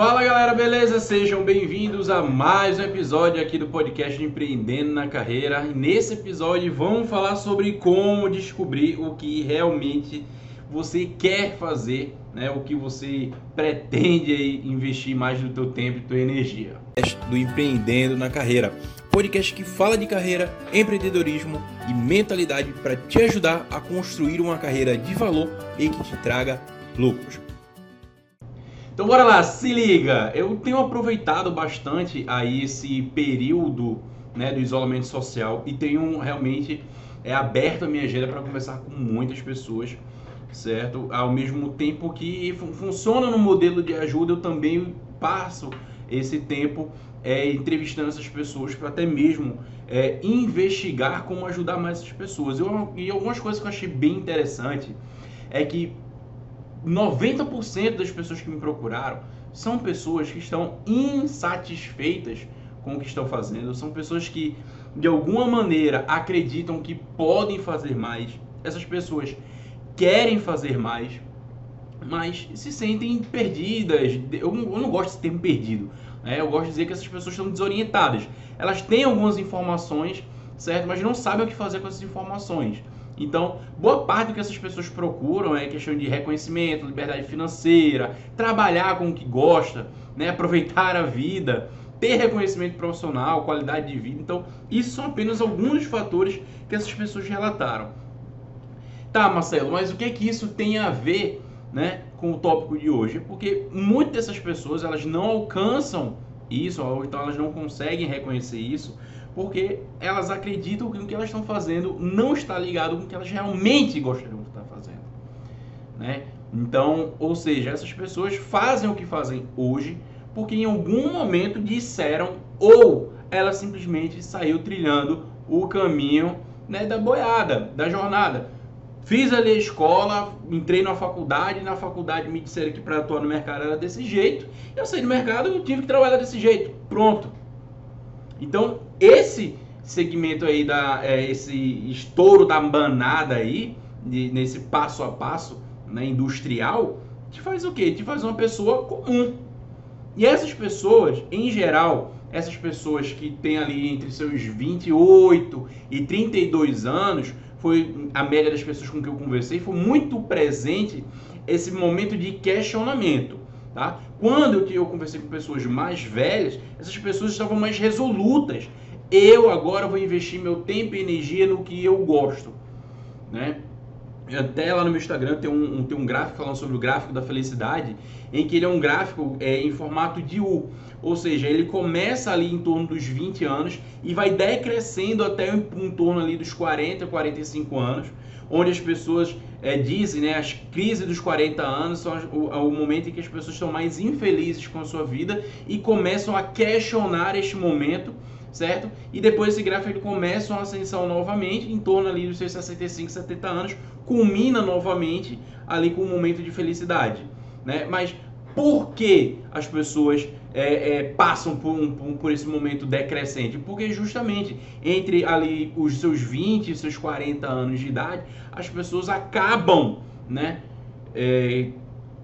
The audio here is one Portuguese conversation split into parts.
Fala galera, beleza? Sejam bem-vindos a mais um episódio aqui do podcast Empreendendo na Carreira. E nesse episódio vamos falar sobre como descobrir o que realmente você quer fazer, né? O que você pretende investir mais do teu tempo e tua energia. Do Empreendendo na Carreira, podcast que fala de carreira, empreendedorismo e mentalidade para te ajudar a construir uma carreira de valor e que te traga lucros. Então bora lá, se liga. Eu tenho aproveitado bastante aí esse período né, do isolamento social e tenho realmente é, aberto a minha agenda para conversar com muitas pessoas, certo? Ao mesmo tempo que funciona no modelo de ajuda, eu também passo esse tempo é, entrevistando essas pessoas para até mesmo é, investigar como ajudar mais essas pessoas. Eu, e algumas coisas que eu achei bem interessante é que 90% das pessoas que me procuraram são pessoas que estão insatisfeitas com o que estão fazendo, são pessoas que de alguma maneira acreditam que podem fazer mais. Essas pessoas querem fazer mais, mas se sentem perdidas. Eu não, gosto desse termo perdido. Né? Eu gosto de dizer que essas pessoas estão desorientadas. Elas têm algumas informações, certo? Mas não sabem o que fazer com essas informações. Então, boa parte do que essas pessoas procuram é questão de reconhecimento, liberdade financeira, trabalhar com o que gosta, né? aproveitar a vida, ter reconhecimento profissional, qualidade de vida. Então, isso são apenas alguns fatores que essas pessoas relataram. Tá, Marcelo, mas o que é que isso tem a ver né, com o tópico de hoje? Porque muitas dessas pessoas elas não alcançam isso, ou então elas não conseguem reconhecer isso, porque elas acreditam que o que elas estão fazendo não está ligado com o que elas realmente gostariam de estar fazendo, né? Então, ou seja, essas pessoas fazem o que fazem hoje porque em algum momento disseram ou ela simplesmente saiu trilhando o caminho né, da boiada, da jornada. Fiz ali a escola, entrei na faculdade, na faculdade me disseram que para atuar no mercado era desse jeito, eu saí do mercado e tive que trabalhar desse jeito. Pronto. Então, esse segmento aí, da, é, esse estouro da banada aí, de, nesse passo a passo né, industrial, te faz o quê? Te faz uma pessoa comum. E essas pessoas, em geral, essas pessoas que têm ali entre seus 28 e 32 anos, foi a média das pessoas com que eu conversei, foi muito presente esse momento de questionamento. Tá? Quando eu conversei com pessoas mais velhas, essas pessoas estavam mais resolutas. Eu agora vou investir meu tempo e energia no que eu gosto. Né? Até lá no meu Instagram tem um, um, tem um gráfico falando sobre o gráfico da felicidade, em que ele é um gráfico é, em formato de U. Ou seja, ele começa ali em torno dos 20 anos e vai decrescendo até em, em torno ali dos 40, 45 anos, onde as pessoas é, dizem, né, as crises dos 40 anos são o, o, momento em que as pessoas estão mais infelizes com a sua vida e começam a questionar este momento, certo? E depois esse gráfico ele começa uma ascensão novamente, em torno ali dos seus 65, 70 anos, culmina novamente ali com um momento de felicidade, né? Mas por que as pessoas é, é, passam por, um, por, esse momento decrescente? Porque justamente entre ali os seus 20 e seus 40 anos de idade, as pessoas acabam, né? É,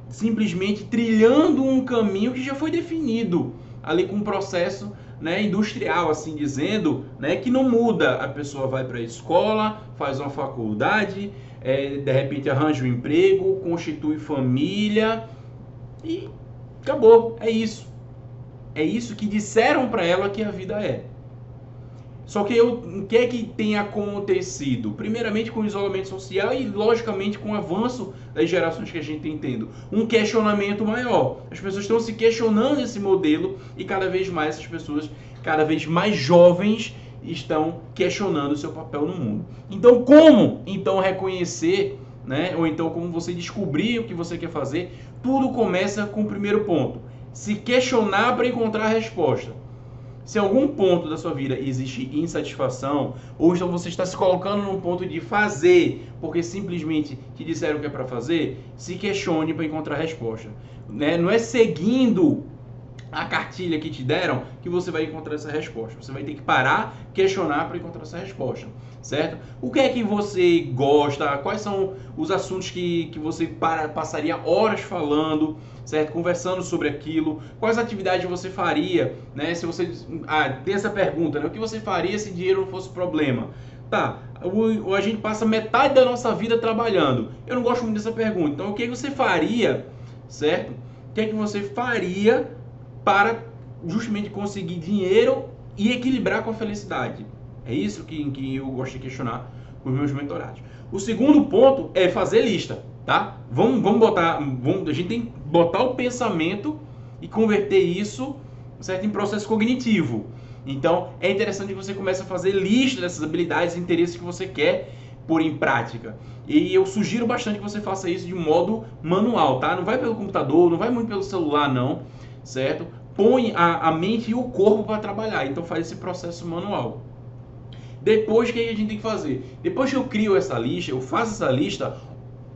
simplesmente trilhando um caminho que já foi definido ali com um processo né, industrial, assim dizendo, né, que não muda. A pessoa vai para a escola, faz uma faculdade, é, de repente arranja um emprego, constitui família e acabou. É isso. É isso que disseram para ela que a vida é. Só que eu, o que é que tem acontecido? Primeiramente com o isolamento social e, logicamente, com o avanço das gerações que a gente tem tendo. Um questionamento maior. As pessoas estão se questionando esse modelo e cada vez mais as pessoas, cada vez mais jovens, estão questionando o seu papel no mundo. Então, como então reconhecer, né? ou então como você descobrir o que você quer fazer? Tudo começa com o primeiro ponto se questionar para encontrar a resposta. Se em algum ponto da sua vida existe insatisfação, ou então você está se colocando num ponto de fazer, porque simplesmente te disseram que é para fazer, se questione para encontrar resposta. Né? Não é seguindo a cartilha que te deram que você vai encontrar essa resposta. Você vai ter que parar, questionar para encontrar essa resposta, certo? O que é que você gosta? Quais são os assuntos que, que você para, passaria horas falando, certo? Conversando sobre aquilo. Quais atividades você faria, né? Se você ah, tem essa pergunta, né? O que você faria se dinheiro não fosse problema? Tá, o, a gente passa metade da nossa vida trabalhando. Eu não gosto muito dessa pergunta. Então, o que você faria, certo? O que é que você faria para justamente conseguir dinheiro e equilibrar com a felicidade. É isso que, que eu gosto de questionar com os meus mentorados. O segundo ponto é fazer lista, tá? Vamos, vamos botar, vamos, a gente tem que botar o pensamento e converter isso certo, em processo cognitivo. Então, é interessante que você comece a fazer lista dessas habilidades e interesses que você quer pôr em prática. E eu sugiro bastante que você faça isso de modo manual, tá? Não vai pelo computador, não vai muito pelo celular, não certo? Põe a, a mente e o corpo para trabalhar. Então faz esse processo manual. Depois, o que a gente tem que fazer? Depois que eu crio essa lista, eu faço essa lista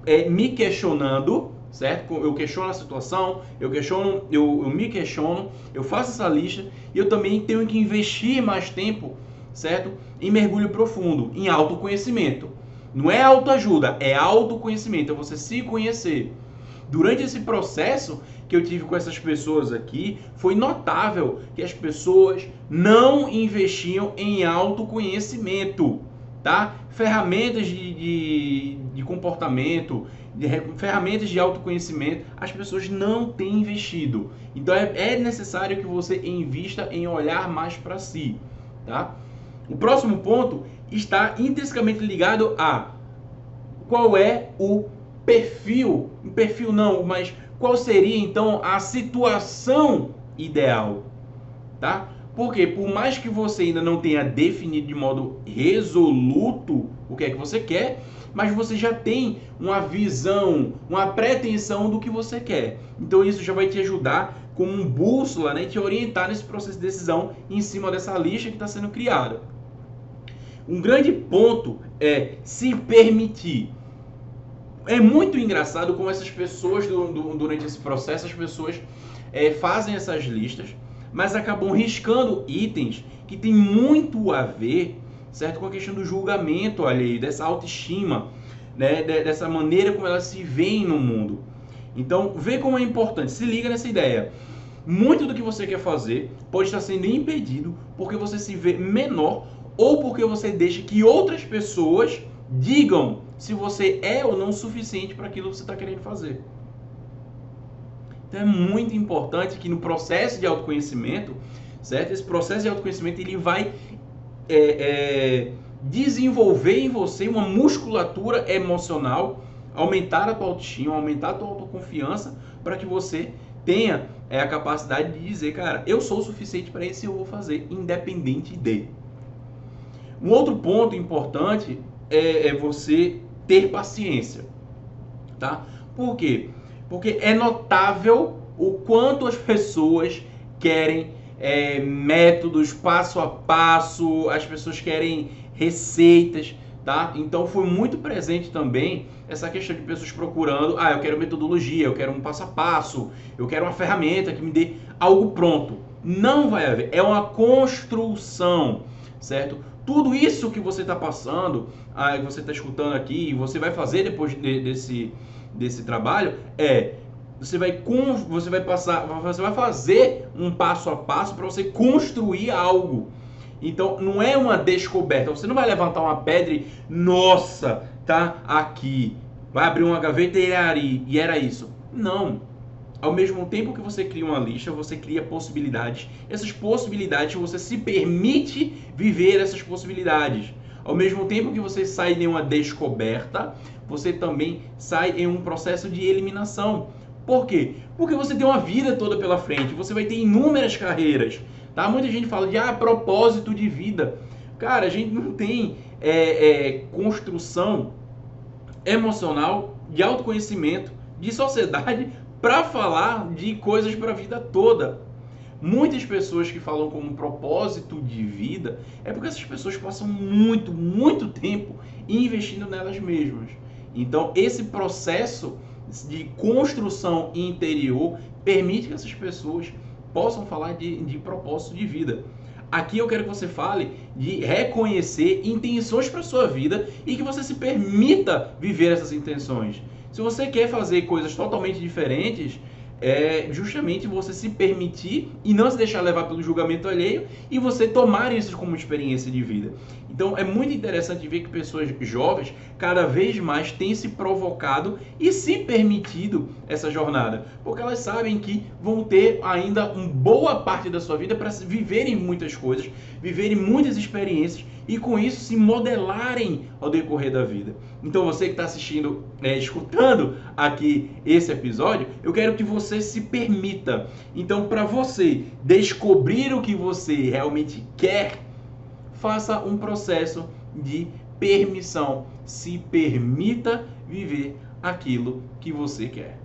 é, me questionando, certo? Eu questiono a situação, eu questiono, eu, eu me questiono, eu faço essa lista e eu também tenho que investir mais tempo, certo? Em mergulho profundo, em autoconhecimento. Não é autoajuda, é autoconhecimento, é você se conhecer. Durante esse processo, que eu tive com essas pessoas aqui, foi notável que as pessoas não investiam em autoconhecimento, tá? Ferramentas de, de, de comportamento, de, ferramentas de autoconhecimento, as pessoas não têm investido. Então é, é necessário que você invista em olhar mais para si, tá? O próximo ponto está intrinsecamente ligado a qual é o perfil, perfil não, mas qual seria então a situação ideal, tá? Porque por mais que você ainda não tenha definido de modo resoluto o que é que você quer, mas você já tem uma visão, uma pretensão do que você quer. Então isso já vai te ajudar como um bússola, né, te orientar nesse processo de decisão em cima dessa lista que está sendo criada. Um grande ponto é se permitir é muito engraçado como essas pessoas, durante esse processo, as pessoas é, fazem essas listas, mas acabam riscando itens que tem muito a ver, certo, com a questão do julgamento alheio, dessa autoestima, né, dessa maneira como elas se veem no mundo. Então, vê como é importante, se liga nessa ideia. Muito do que você quer fazer pode estar sendo impedido porque você se vê menor ou porque você deixa que outras pessoas digam se você é ou não suficiente para aquilo que você está querendo fazer. Então é muito importante que no processo de autoconhecimento, certo? Esse processo de autoconhecimento ele vai é, é, desenvolver em você uma musculatura emocional, aumentar a tua autoestima, aumentar a tua autoconfiança, para que você tenha é, a capacidade de dizer, cara, eu sou o suficiente para isso e eu vou fazer, independente de. Um outro ponto importante é, é você ter paciência, tá? Por quê? Porque é notável o quanto as pessoas querem é, métodos passo a passo, as pessoas querem receitas, tá? Então foi muito presente também essa questão de pessoas procurando, ah, eu quero metodologia, eu quero um passo a passo, eu quero uma ferramenta que me dê algo pronto. Não vai haver, é uma construção, certo? Tudo isso que você está passando, ah, que você está escutando aqui, você vai fazer depois de, desse, desse trabalho, é você vai, você vai passar, você vai fazer um passo a passo para você construir algo. Então não é uma descoberta. Você não vai levantar uma pedra e, nossa, tá aqui. Vai abrir uma gaveta e era, e era isso. Não. Ao mesmo tempo que você cria uma lista, você cria possibilidades. Essas possibilidades você se permite viver essas possibilidades. Ao mesmo tempo que você sai de uma descoberta, você também sai em um processo de eliminação. Por quê? Porque você tem uma vida toda pela frente, você vai ter inúmeras carreiras. Tá? Muita gente fala de ah, propósito de vida. Cara, a gente não tem é, é, construção emocional, de autoconhecimento, de sociedade para falar de coisas para a vida toda. Muitas pessoas que falam como propósito de vida é porque essas pessoas passam muito, muito tempo investindo nelas mesmas. Então, esse processo de construção interior permite que essas pessoas possam falar de, de propósito de vida. Aqui eu quero que você fale de reconhecer intenções para sua vida e que você se permita viver essas intenções. Se você quer fazer coisas totalmente diferentes, é justamente você se permitir e não se deixar levar pelo julgamento alheio e você tomar isso como experiência de vida. Então é muito interessante ver que pessoas jovens cada vez mais têm se provocado e se permitido essa jornada, porque elas sabem que vão ter ainda uma boa parte da sua vida para viverem muitas coisas, viverem muitas experiências e com isso se modelarem ao decorrer da vida. Então você que está assistindo, é, escutando aqui esse episódio, eu quero que você se permita. Então para você descobrir o que você realmente quer, faça um processo de permissão. Se permita viver aquilo que você quer.